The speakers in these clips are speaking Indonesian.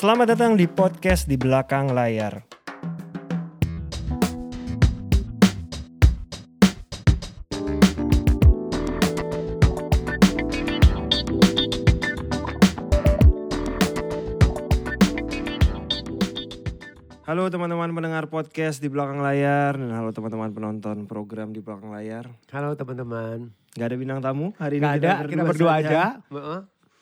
Selamat datang di podcast di belakang layar. Halo teman-teman pendengar podcast di belakang layar dan halo teman-teman penonton program di belakang layar. Halo teman-teman. Gak ada bintang tamu hari ini Gak ada, kita berdua aja.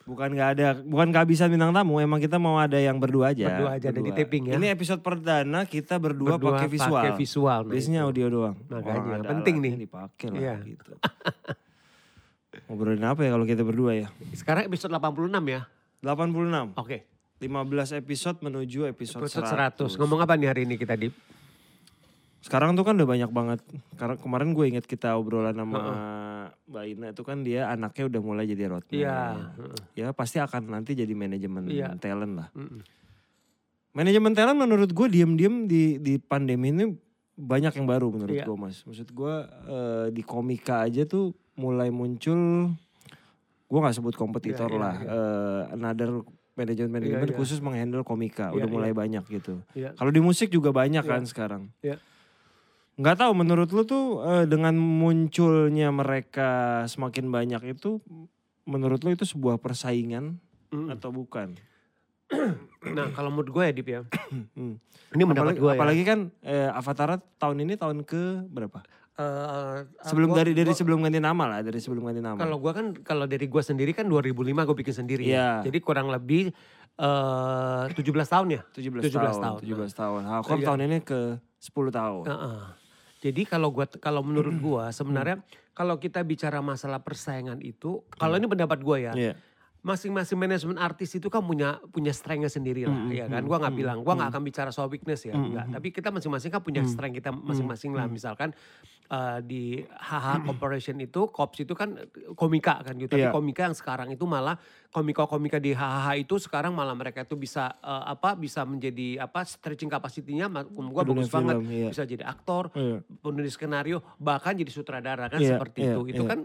Bukan nggak ada, bukan kehabisan bintang tamu. Emang kita mau ada yang berdua aja. Berdua aja, dan di taping ya. Ini episode perdana kita berdua, Berdua pakai visual. pakai visual, nah Biasanya itu. audio doang. Makanya, Orang ada penting nih. Dipakai lah Iya. gitu. Ngobrolin apa ya kalau kita berdua ya? Sekarang episode 86 ya. 86. Oke. 15 episode menuju episode, Episode 100. 100. Ngomong apa nih hari ini kita Dip? Sekarang tuh kan udah banyak banget. Karena kemarin gue inget kita obrolan sama Mbak Ina itu kan dia anaknya udah mulai jadi roadman. Iya. heeh. Ya pasti akan nanti jadi manajemen Iya. talent lah. Mm-mm. Manajemen talent menurut gue diem-diem di di pandemi ini banyak yang baru menurut Iya. gue mas. Maksud gue eh, di komika aja tuh mulai muncul, gue nggak sebut kompetitor Iya, iya, lah, eh, another manajemen manajemen Iya, iya. khusus menghandle komika, Iya, udah mulai iya. banyak gitu. Iya. Kalau di musik juga banyak Iya. kan sekarang. Iya. Nggak tahu menurut lu tuh eh, dengan munculnya mereka semakin banyak itu, menurut lu itu sebuah persaingan Mm. atau bukan? Nah kalau menurut gue ya Dip ya. Ini mendapat apalagi, gue ya. apalagi kan eh, Avatar tahun ini tahun ke berapa? Eh, Sebelum gua- dari dari gua- sebelum ganti nama lah, dari sebelum ganti nama. Kalau gue kan kalau dari gue sendiri kan 2005 gue bikin sendiri. Iya. Jadi kurang lebih eh 17 tahun ya. 17, 17 tahun, tahun. 17 tahun. Hardcore Iya. tahun ini ke 10 tahun. Heeh. Jadi kalau gua kalau menurut gua sebenarnya kalau kita bicara masalah persaingan itu, kalau ini pendapat gua ya, Iya. Masing-masing manajemen artis itu kan punya punya strengthnya sendiri lah, Mm, ya mm, kan. Gua nggak bilang, gua nggak akan bicara soal weakness ya, Mm, enggak. mm, Tapi kita masing-masing kan punya strength kita masing-masing lah. Misalkan eh, di HH Corporation itu, Cops itu kan komika kan gitu. Tapi Iya. komika yang sekarang itu malah komika-komika di HHH itu sekarang malah mereka itu bisa eh, apa bisa menjadi apa stretching capacity-nya ma- gua bagus banget. film, iya. Bisa jadi aktor, Iya. penulis skenario, bahkan jadi sutradara kan Iya, seperti iya, itu. Itu iya. kan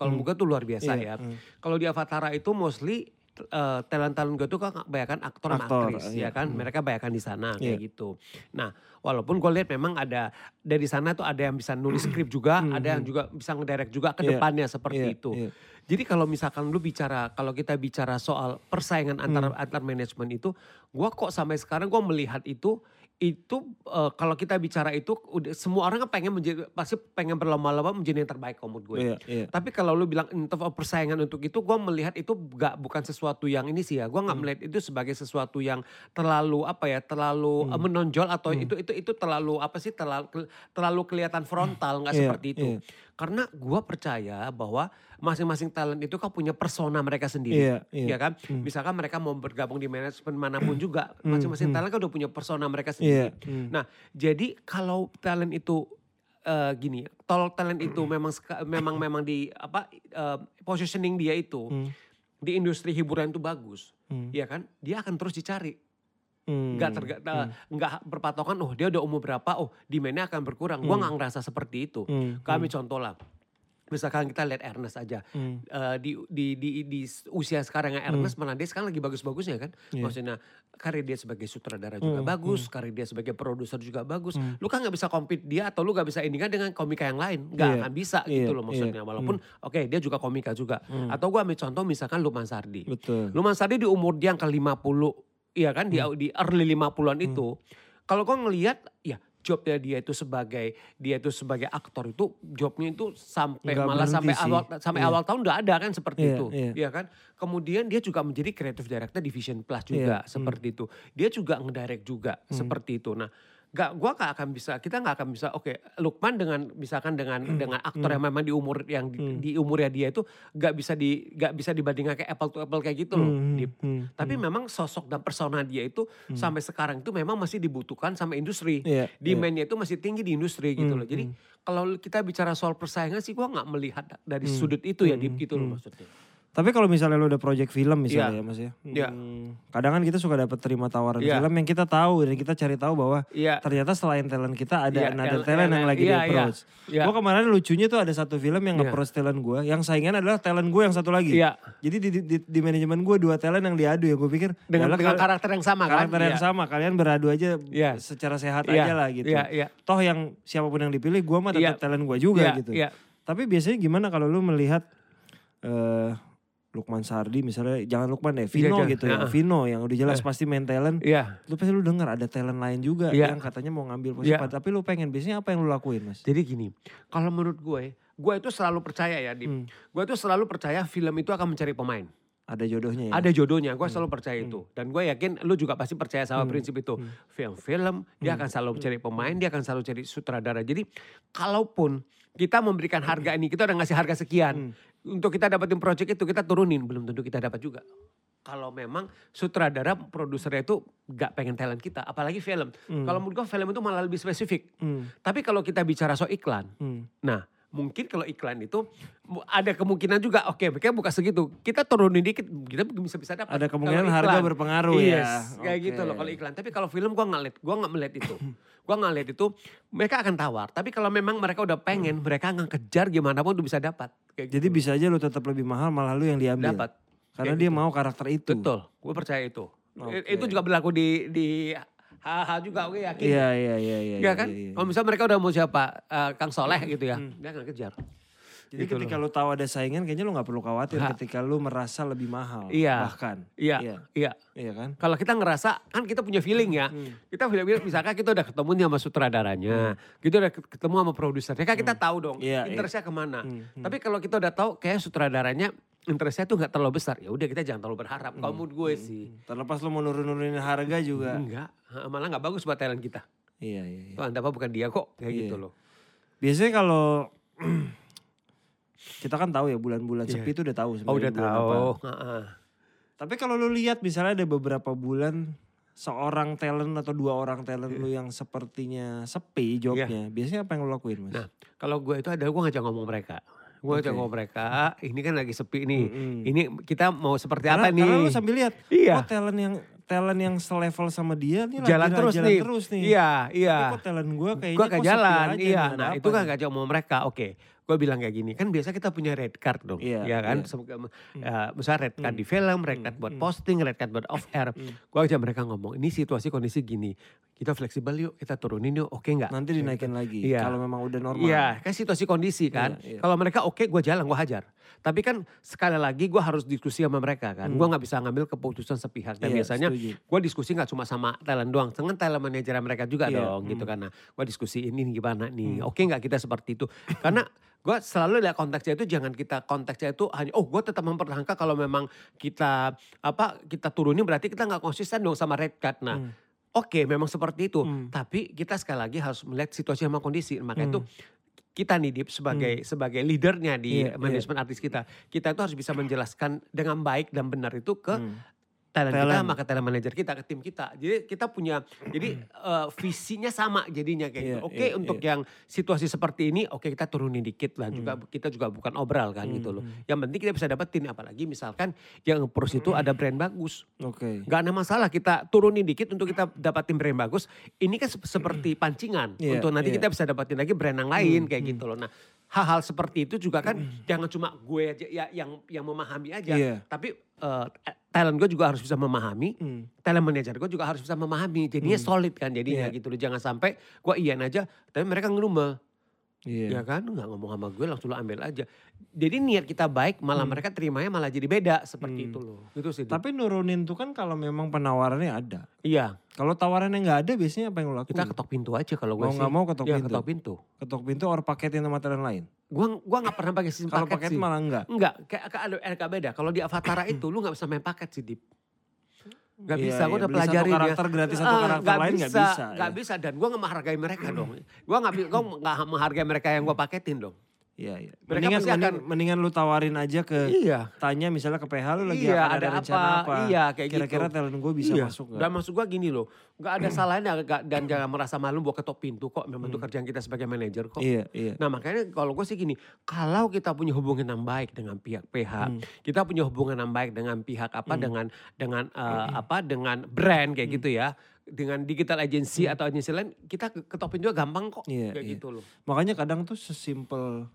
kalau Hmm. gue tuh luar biasa Iya, ya. hmm. Kalau di Avatara itu mostly eh, talent-talent gue tuh kan kebanyakan aktor, sama Aktor, aktris iya. ya kan. Hmm. Mereka banyakan di sana kayak Iya. gitu. Nah, walaupun gue lihat memang ada dari sana tuh ada yang bisa nulis skrip juga, Hmm, ada yang hmm. juga bisa ngedirect juga ke Iya, depannya seperti Iya, itu. iya. Jadi kalau misalkan lu bicara, kalau kita bicara soal persaingan antar Hmm. antar manajemen itu, gua kok sampai sekarang gua melihat itu itu eh, kalau kita bicara itu udah semua orang kan pengen menjadi pasti pengen berlomba-lomba menjadi yang terbaik kalau menurut gue. Iya, iya. Tapi kalau lu bilang in terms of persaingan untuk itu, gue melihat itu gak bukan sesuatu yang ini sih ya. Gue nggak Hmm. melihat itu sebagai sesuatu yang terlalu apa ya, terlalu Hmm. eh, menonjol atau Hmm. itu itu itu terlalu apa sih, terlalu terlalu kelihatan frontal nggak Iya, seperti itu. iya. Karena gue percaya bahwa masing-masing talent itu kan punya persona mereka sendiri. Iya, iya. Ya kan, Hmm. misalkan mereka mau bergabung di manajemen mana pun juga, Hmm, masing-masing hmm. talent kan udah punya persona mereka Iya. sendiri. hmm. Nah, jadi kalau talent itu eh, gini, kalau talent itu memang memang memang di apa eh, positioning dia itu Hmm. di industri hiburan itu bagus, Hmm. ya kan? Dia akan terus dicari. Hmm. Nggak terga, eh, nggak berpatokan oh dia udah umur berapa, oh demandnya akan berkurang. Gua Hmm. nggak ngerasa seperti itu. Hmm. Kami contoh lah. Misalkan kita lihat Ernest aja. Hmm. Eh, di, di, di, di usia sekarang yang Ernest mana dia sekarang lagi bagus-bagusnya kan. Iya. Maksudnya karir dia sebagai sutradara juga Hmm, bagus, karir dia sebagai produser juga bagus. Hmm. Lu kan nggak bisa compete dia atau lu nggak bisa ini kan dengan komika yang lain. Nggak Iya. akan bisa Iya, gitu loh maksudnya. iya. Walaupun oke dia juga komika juga. Hmm. Atau gua ambil contoh misalkan Lukman Sardi. Betul. Lukman Sardi di umur dia yang ke 50, iya kan di, di early 50-an Hmm. itu. Kalau gua ngelihat ya jobnya dia itu sebagai dia itu sebagai aktor itu jobnya itu sampai Nggak malah sampai sih. awal sampai Iya. awal tahun udah ada kan seperti Iya, itu iya. ya kan kemudian dia juga menjadi creative director division plus juga Iya, seperti itu dia juga ngedirect juga Hmm. seperti itu nah Gak, gua gak akan bisa, kita gak akan bisa, oke, Lukman dengan misalkan dengan dengan aktor hmm. yang memang di umur yang di, Hmm. di umurnya dia itu gak bisa di gak bisa dibandingkan kayak apple to apple kayak gitu loh. Hmm, Dip. hmm, Tapi hmm. memang sosok dan persona dia itu sampai sekarang itu memang masih dibutuhkan sama industri. Iya, iya. Demandnya itu masih tinggi di industri gitu Hmm, loh. Jadi hmm. kalau kita bicara soal persaingan sih gua nggak melihat dari Hmm, sudut itu ya hmm, Dip gitu loh hmm. maksudnya. Tapi kalau misalnya lu ada project film misalnya ya Mas ya. Iya. hmm, Kadang kan kita suka dapat terima tawaran Iya. film yang kita tahu dan kita cari tahu bahwa Iya. ternyata selain talent kita ada Iya, another talent- yang lagi iya, di approach. Iya. Gue kemarin lucunya tuh ada satu film yang Iya. nge-approach talent gue. Yang saingan adalah talent gue yang satu lagi. Iya. Jadi di, di, di manajemen gue dua talent yang diadu ya. Gue pikir Dengan, "Yalah, dengan karakter yang sama kan? karakter yang Iya. sama. Kalian beradu aja Iya. secara sehat Iya, aja lah gitu. Iya, iya. Toh yang siapa pun yang dipilih gue mah tetap talent gue juga Iya, gitu. iya. Tapi biasanya gimana kalau lu melihat eh Lukman Sardi misalnya jangan Lukman deh, Vino jangan. gitu ya. Heeh. Vino yang udah jelas Eh. pasti main talent. Iya. Lu pasti lu dengar ada talent lain juga Iya. yang katanya mau ngambil posisi Iya. tapi lu pengen biasanya apa yang lu lakuin, Mas? Jadi gini, kalau menurut gue, gue itu selalu percaya ya, Dim. Hmm. Gue itu selalu percaya film itu akan mencari pemain. Ada jodohnya ya. Ada jodohnya, gue selalu percaya itu. Dan gue yakin lu juga pasti percaya sama Hmm. prinsip itu. Hmm. Film-film, dia akan selalu mencari pemain, dia akan selalu cari sutradara. Jadi kalaupun kita memberikan harga ini, kita udah ngasih harga sekian. Hmm. Untuk kita dapetin project itu, kita turunin. Belum tentu kita dapat juga. Kalau memang sutradara, produsernya itu gak pengen talent kita. Apalagi film. Hmm. Kalau menurut gue film itu malah lebih spesifik. Hmm. Tapi kalau kita bicara soal iklan, Hmm. Nah, mungkin kalau iklan itu ada kemungkinan juga oke mereka buka segitu kita turunin dikit kita bisa bisa dapat Ada kemungkinan harga berpengaruh ya. yes, kayak Oke. gitu loh kalau iklan tapi kalau film gua nggak lihat gua nggak melihat itu gua nggak lihat itu mereka akan tawar tapi kalau memang mereka udah pengen mereka akan kejar gimana pun tuh bisa dapat kayak Jadi gitu. bisa aja lu tetap lebih mahal malah lu yang diambil. dapat Karena Kayak dia gitu. mau karakter itu. betul gue percaya itu Oke. itu juga berlaku di di HH juga gue yakin Iya, iya, iya, iya. Ya kan? iya, iya. Kalau misalnya mereka udah mau siapa, Eh, Kang Soleh gitu ya, Hmm. dia akan kejar. Jadi gitu ketika lu tahu ada saingan kayaknya lu nggak perlu khawatir Nggak. ketika lu merasa lebih mahal. Iya. Bahkan. Iya, Iya. iya. Iya kan? Kalau kita ngerasa, kan kita punya feeling ya. Hmm. Kita feeling misalkan kita udah ketemu nih sama sutradaranya. Kita udah ketemu sama produsernya. Kan kita tahu dong Iya, interestnya ke mana. Hmm, hmm. Tapi kalau kita udah tahu kayak sutradaranya interestnya tuh nggak terlalu besar. Ya udah kita jangan terlalu berharap. Kalau menurut gue sih. Terlepas lu mau nurun-nurunin harga juga. Enggak. Malah nggak bagus buat talent kita. Iya, iya, iya. Tuh anda apa bukan dia kok. Kayak Iya. gitu loh. Biasanya kalau kita kan tahu ya bulan-bulan Iya. sepi itu udah tahu Oh sebenarnya udah bulan tahu. apa. Heeh. Tapi kalau lu lihat misalnya ada beberapa bulan seorang talent atau dua orang talent lu yang sepertinya sepi jobnya, biasanya apa yang lu lakuin, Mas? Iya. Nah, Kalau gue itu ada gue ngajak ngomong mereka. Gue Oke. ngomong mereka. Ini kan lagi sepi nih. Mm-mm. Ini kita mau seperti karena, apa nih? Karena lu sambil lihat, Iya. oh talent yang talent yang selevel sama dia nih jalan lagi terus jalan nih. terus nih. Iya, iya. Tapi kok talent gue kayaknya Gue kok jalan, aja iya. Nah itu kan gak jauh mau mereka. Oke, gue bilang kayak gini. Kan biasa kita punya red card dong, Iya, ya kan? iya. Sem- eh, misalnya red card di film, red card buat hmm. posting, red card buat off air. Hmm. Gue ajak mereka ngomong, ini situasi kondisi gini. Kita fleksibel yuk, kita turunin yuk, oke nggak? Nanti dinaikin lagi Iya. kalau memang udah normal. Iya, kan situasi kondisi kan. Iya, iya. Kalau mereka oke, gue jalan, gue hajar. Tapi kan sekali lagi gue harus diskusi sama mereka kan. Hmm. Gue nggak bisa ngambil keputusan sepihak. Dan Iya, biasanya gue diskusi nggak cuma sama talent doang, dengan talent manajer mereka juga Iya, dong gitu hmm. karena gue diskusi ini gimana nih, Hmm. oke nggak kita seperti itu? Karena gue selalu lihat konteksnya itu jangan kita konteksnya itu hanya oh gue tetap mempertahankan kalau memang kita apa kita turunin berarti kita nggak konsisten dong sama red card. Nah Hmm. oke memang seperti itu, Hmm. tapi kita sekali lagi harus melihat situasi sama kondisi. Makanya Hmm. itu kita nih Dip sebagai sebagai leadernya di Iya, iya. manajemen artis kita, kita itu harus bisa menjelaskan dengan baik dan benar itu ke Hmm. Talent, kita Talent. maka talent manager kita ke tim kita. Jadi kita punya jadi eh, visinya sama jadinya kayak Iya, gitu. Oke iya, untuk yang situasi seperti ini oke kita turunin dikit lah juga kita juga bukan obral kan gitu loh. Hmm. Yang penting kita bisa dapetin apalagi misalkan yang approach itu ada brand bagus. Oke. Gak ada masalah kita turunin dikit untuk kita dapatin brand bagus. Ini kan sep- seperti pancingan Iya, untuk nanti iya. kita bisa dapatin lagi brand yang lain Hmm, kayak hmm. gitu loh. Nah hal-hal seperti itu juga kan jangan cuma gue aja ya, yang yang memahami aja. Iya. Tapi eh, talent gue juga harus bisa memahami. Hmm. Talent manager gue juga harus bisa memahami. Jadinya Hmm. solid kan jadinya Iya. gitu loh. Jangan sampai gue iyan aja tapi mereka ngerumah. Iya. Ya kan nggak ngomong sama gue langsung lo ambil aja. Jadi niat kita baik malah Hmm. mereka terimanya malah jadi beda seperti Hmm. itu loh. Gitu sih. Tapi nurunin tuh kan kalau memang penawarannya ada. iya Kalau tawarannya nggak ada biasanya apa yang lu lakuin? kita ketok pintu aja kalau gue mau sih. nggak mau ketok Iya, pintu. ketok pintu. Ketok pintu or paketin sama talent lain. Gua gua nggak pernah pakai sistem Kalau paket, paket sih. malah enggak. Enggak, kayak ada agak beda. Kalau di Avatara itu lu nggak bisa main paket sih, Dip. Gak Iya, bisa, gue iya. udah Beli satu karakter gratis satu karakter lain nggak bisa, Gak ya. bisa, dan gue gak menghargai mereka dong. Gue gak, gua nggak menghargai mereka yang gue paketin dong. Iya, iya. Mereka Mendingan, pasti mending- akan- mendingan lu tawarin aja ke Iya. tanya misalnya ke PH lu lagi Iya, ada, ada rencana apa? apa. Iya, kayak Kira-kira gitu. talent gue bisa Iya. masuk Dan gak? maksud gua gini loh, nggak ada salahnya nggak- dan jangan merasa malu buat ketok pintu kok. Memang itu kerjaan kita sebagai manajer kok. Iya, iya. Nah makanya kalau gue sih gini, kalau kita punya hubungan yang baik dengan pihak PH, Hmm. kita punya hubungan yang baik dengan pihak apa dengan dengan eh, apa dengan brand kayak Hmm. gitu ya, dengan digital agency atau agensi lain, kita ke- ketok pintu gampang kok Iya, kayak iya. gitu loh. Makanya kadang tuh sesimpel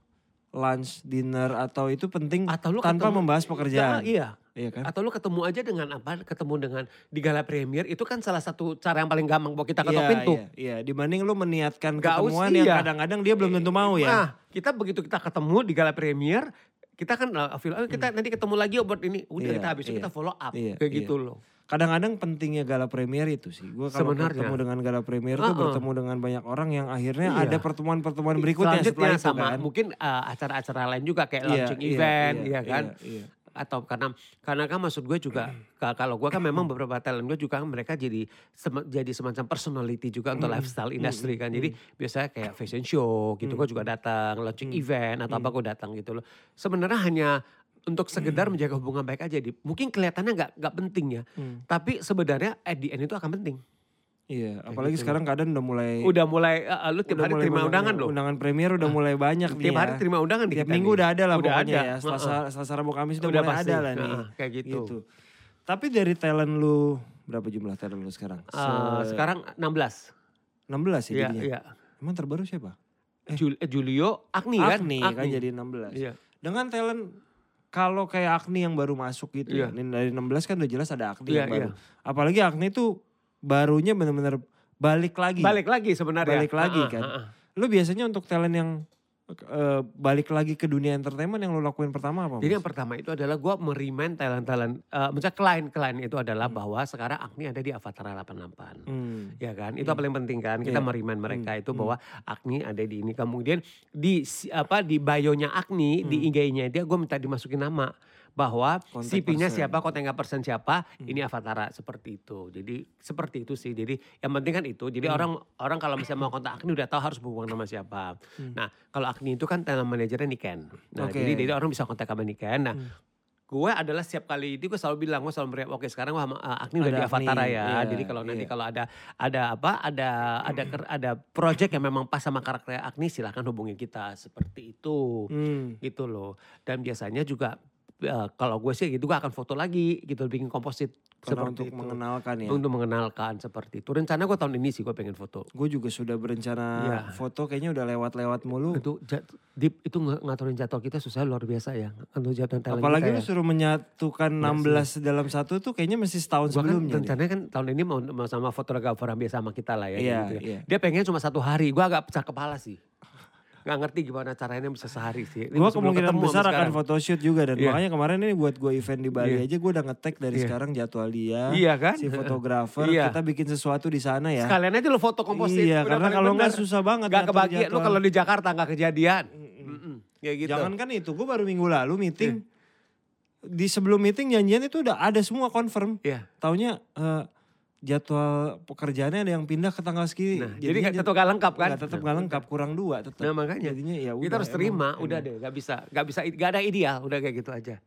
lunch, dinner atau itu penting Atau lu tanpa ketemu- membahas Ya, pekerjaan. iya. Iya kan? Atau lu ketemu aja dengan apa? Ketemu dengan di gala premier itu kan salah satu cara yang paling gampang buat kita ketok Iya, pintu. Iya, iya. Dibanding lu meniatkan Nggak ketemuan usah, yang iya. kadang-kadang dia belum tentu mau ya. Nah, kita begitu kita ketemu di gala premier, kita kan uh, feel, oh, kita nanti ketemu lagi buat ini. Udah Iya, kita habis iya. kita follow up Iya, kayak iya. gitu loh. Kadang-kadang pentingnya gala premier itu sih. Gue kalau Sebenarnya. ketemu dengan gala premier tuh Uh-uh. bertemu dengan banyak orang yang akhirnya Iya. ada pertemuan-pertemuan berikutnya setelah itu sama kan. mungkin uh, acara-acara lain juga kayak Iya, launching iya, event iya, ya kan. Iya, iya. Atau karena karena kan maksud gue juga ka- kalau gue kan memang beberapa talent gue juga kan mereka jadi sem- jadi semacam personality juga untuk Mm, lifestyle mm, industry kan. mm, Jadi biasanya kayak fashion show gitu Mm. gue juga datang, launching Mm, event atau apa mm. gue datang gitu loh. Sebenarnya hanya untuk sekedar menjaga hubungan baik aja. Di, mungkin kelihatannya nggak nggak penting ya, Hmm. tapi sebenarnya at the end itu akan penting. Iya, Kayak apalagi gitu. sekarang keadaan udah mulai Udah mulai uh, uh, lu tiap hari mulai terima undangan loh. Undangan premier udah mulai banyak nih Tiap ya. hari terima undangan di Tiap minggu nih. udah ada lah Udah pokoknya ada, ya. Selasa, heeh. Selasa Rabu Kamis udah, Udah mulai pasti, ada lah nih. heeh, kayak gitu. Tapi dari talent lu berapa jumlah talent lu sekarang? Uh, Se- sekarang 16. 16 ya Iya, jadinya. iya. Emang terbaru siapa? Eh. Jul- eh, Julio, Agni kan? Agni kan jadi 16. Iya. Dengan talent kalau kayak Agni yang baru masuk gitu Iya. ya. Dari 16 kan udah jelas ada Agni Iya, yang baru. iya. Apalagi Agni tuh barunya bener-bener balik lagi. Balik lagi sebenarnya. Balik lagi Heeh, kan. heeh. Lu biasanya untuk talent yang eh, balik lagi ke dunia entertainment yang lu lakuin pertama apa? Jadi yang pertama itu adalah gue merimain talent-talent, uh, misalnya klien-klien itu adalah bahwa sekarang Agni ada di Avatar 88. Hmm. Ya kan, itu Hmm. yang paling penting kan. Kita Iya. merimain mereka Hmm, itu hmm. bahwa Agni ada di ini. Kemudian di apa di bio-nya Agni, di Hmm. IG-nya dia gue minta dimasukin nama bahwa CP-nya siapa, konten person siapa, Hmm. ini Avatara seperti itu. Jadi seperti itu sih. Jadi yang penting kan itu. Jadi Hmm. orang orang kalau misalnya mau kontak Agni udah tahu harus berhubungan sama siapa. Hmm. Nah kalau Agni itu kan talent manajernya Niken. Nah Oke. jadi, jadi orang bisa kontak sama Niken. Nah Hmm. gue adalah setiap kali itu gue selalu bilang gue selalu meriak oke sekarang gue sama uh, Agni udah di Avatara ya iya, jadi kalau nanti iya. kalau ada ada apa ada ada ker- ada project yang memang pas sama karakter Agni silahkan hubungi kita seperti itu Hmm. gitu loh dan biasanya juga uh, kalau gue sih gitu gue akan foto lagi gitu bikin komposit Karena seperti untuk itu mengenalkan ya. untuk mengenalkan seperti itu rencana gue tahun ini sih gue pengen foto Gue juga sudah berencana Iya. foto kayaknya udah lewat-lewat mulu. itu Dip, itu ng- ngaturin jadwal kita susah luar biasa ya ngatur jadwal talent Apalagi lu ya. suruh menyatukan Iya 16 dalam satu tuh kayaknya mesti setahun Gua kan sebelumnya. deh. rencananya kan tahun ini mau, mau sama fotografer yang biasa sama kita lah ya. Iya, gitu ya. iya. Dia pengen cuma satu hari, gue agak pecah kepala sih. Gak ngerti gimana caranya bisa sehari sih. Gue kemungkinan besar akan photoshoot juga dan Iya. makanya kemarin ini buat gue event di Bali Iya. aja gue udah ngetek dari Iya. sekarang jadwal dia, Iya kan? si fotografer, Iya. kita bikin sesuatu di sana ya. Sekalian aja lu foto komposit. Iya, karena kalau nggak susah banget Gak kebagian, lu jadwal. kalau di Jakarta gak kejadian. Mm-mm. Mm-mm. Kayak gitu. Jangan kan itu, gue baru minggu lalu meeting. Iya. Di sebelum meeting janjian itu udah ada semua confirm. Iya. Taunya eh, jadwal pekerjaannya ada yang pindah ke tanggal segini. Nah, jadi gak, tetap gak lengkap kan? Nggak, tetap nggak lengkap, kurang dua tetap. Nah makanya. Jadinya ya kita udah, harus emang- terima, emang. udah deh. Gak bisa, gak bisa, gak ada ideal, udah kayak gitu aja.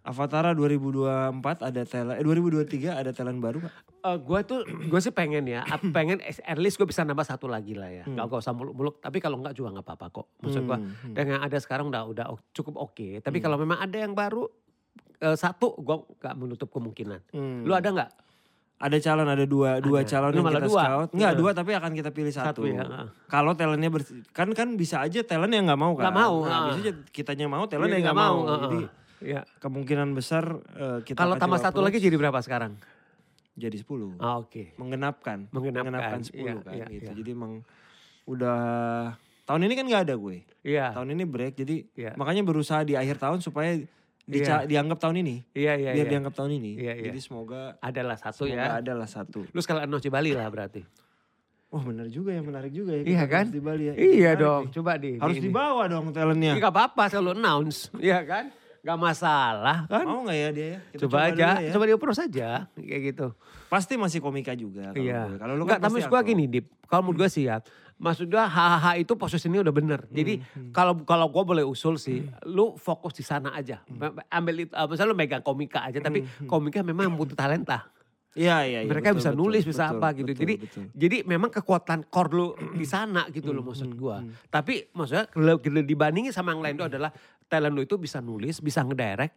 Avatara 2024 ada talent, eh 2023 ada talent baru gak? Eh gue tuh, gue sih pengen ya, pengen at least gue bisa nambah satu lagi lah ya. Hmm. Gak, gak usah muluk-muluk, tapi kalau enggak juga gak apa-apa kok. Maksud gue, Hmm, hmm. dan yang ada sekarang udah udah cukup oke. Tapi Hmm. kalau memang ada yang baru, eh, satu gue gak menutup kemungkinan. Hmm. Lu ada nggak? Ada calon, ada dua, dua Ada. calon Lu yang malah kita dua. scout. Enggak, Iya. dua tapi akan kita pilih satu. Satu ya. Kalau talentnya ber, kan kan bisa aja talent yang nggak mau kan. Nggak mau, Nah, heeh. bisa aja kitanya mau, talent Iya, yang nggak mau. heeh. Jadi Iya. kemungkinan besar eh, kita Kalau tambah satu lagi jadi berapa sekarang? jadi 10. Ah, Oke. Menggenapkan. Menggenapkan, 10 iya, kan iya, gitu. iya. Jadi emang udah tahun ini kan nggak ada gue. Iya. Tahun ini break jadi Iya. makanya berusaha di akhir tahun supaya dica- dianggap tahun ini. Iya, iya, biar iya. dianggap tahun ini. Iya, iya. Jadi semoga Adalah satu semoga ya. adalah satu. Lu sekalian Noci Bali lah berarti. Wah benar juga ya menarik juga ya. Iya kan? Di Bali ya. Iya Menarik dong, nih. coba di. Harus di dibawa dong talentnya. Iya gak apa-apa selalu announce, iya kan? Gak masalah kan. Mau nggak ya dia ya? Kita coba, aja, ya. coba di approach aja kayak gitu. Pasti masih komika juga. Kalau Iya. Kalau lu kan tapi pasti maksud gue gini, Dip. Kalau menurut gue sih ya, maksudnya hahaha itu posisinya udah bener. Jadi Hmm, kalau kalau gue boleh usul sih, lu fokus di sana aja. Hmm. Ambil itu, uh, misalnya lu megang komika aja, tapi komika memang butuh talenta. Iya, iya, iya. Mereka betul, bisa betul, nulis, bisa betul, apa gitu. betul, Jadi betul. jadi memang kekuatan core lu di sana gitu loh maksud gua. Tapi maksudnya kalau kalau dibandingin sama yang lain itu adalah talent lu itu bisa nulis, bisa ngedirect,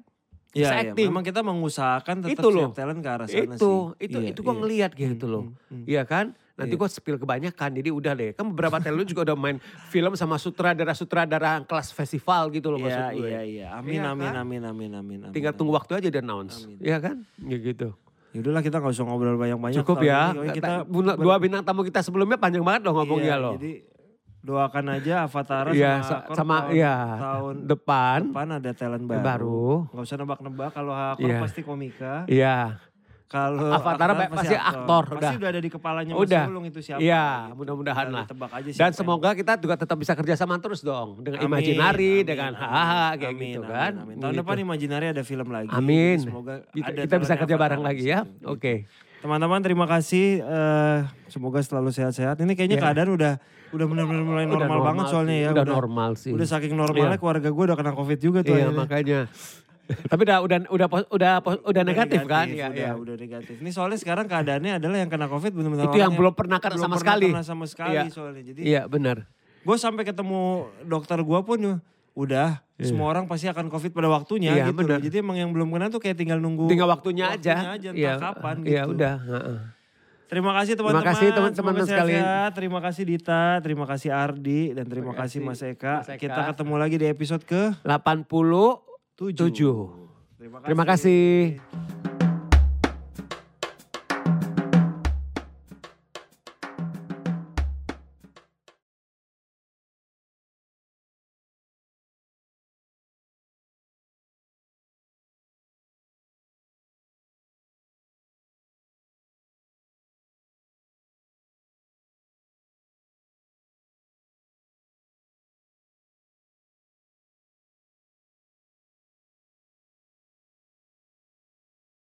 Iya, bisa iya. acting. Memang kita mengusahakan tetap Itu loh. talent ke arah sana itu sih. itu Iya, itu gua iya. ngelihat gitu loh. Hmm, hmm. Iya kan? Nanti Iya. gua spill kebanyakan jadi udah deh. Kan beberapa talent lu juga udah main film sama sutradara-sutradara kelas festival gitu loh Iya, maksud gue. iya, iya. Amin, Iya amin, kan? amin, amin, amin, amin. Tinggal amin. tunggu waktu aja dan announce. Iya kan? Ya gitu. Yaudahlah kita gak usah ngobrol banyak-banyak. Cukup ya. ini. Kita dua bintang tamu kita sebelumnya panjang banget loh ngomongnya Iya, loh. Jadi doakan aja Avatar Iya, sama sama tahun, iya, tahun depan. depan ada talent baru. Baru. Gak usah nebak-nebak kalau Hakor Iya. pasti komika. Iya. Kalau Avatar Avatar pasti aktor, Pasti udah. udah ada di kepalanya Udah. Mas Ulung itu siapa. Iya, gitu. mudah-mudahan lah. ditebak aja Dan semoga kita juga tetap bisa kerja sama terus dong. Dengan Amin, Imaginary, amin, dengan hahaha kayak amin, gitu amin, kan. amin. Tahun Gitu. depan Imaginary ada film lagi. Amin. Semoga Kita, ada kita bisa kerja bareng lagi ya. situ. Oke. Teman-teman terima kasih. eh, semoga selalu sehat-sehat. Ini kayaknya Iya. keadaan udah udah benar-benar mulai Udah normal, banget soalnya sih, ya. Udah, normal sih. Udah saking normalnya Iya. keluarga gue udah kena covid juga tuh. Iya akhirnya. makanya. Tapi udah udah udah udah udah negatif, kan? Iya, udah, iya. udah negatif. Ini soalnya sekarang keadaannya adalah yang kena covid benar-benar Itu yang belum pernah kena belum sama pernah sekali. kena sama sekali Iya. soalnya. Jadi Iya benar. gue sampai ketemu dokter gue pun udah semua orang pasti akan covid pada waktunya Iya, gitu. loh. benar. Jadi emang yang belum kena tuh kayak tinggal nunggu Tinggal waktunya, aja. entah Iya. kapan Iya gitu. udah. heeh. Terima kasih teman-teman. kasih teman-teman sekalian. sehat-sehat. Terima kasih Dita, terima kasih Ardi, dan terima, Terima kasih Mas Eka. Mas Eka. Kita ketemu lagi di episode ke 87. 7. Terima kasih.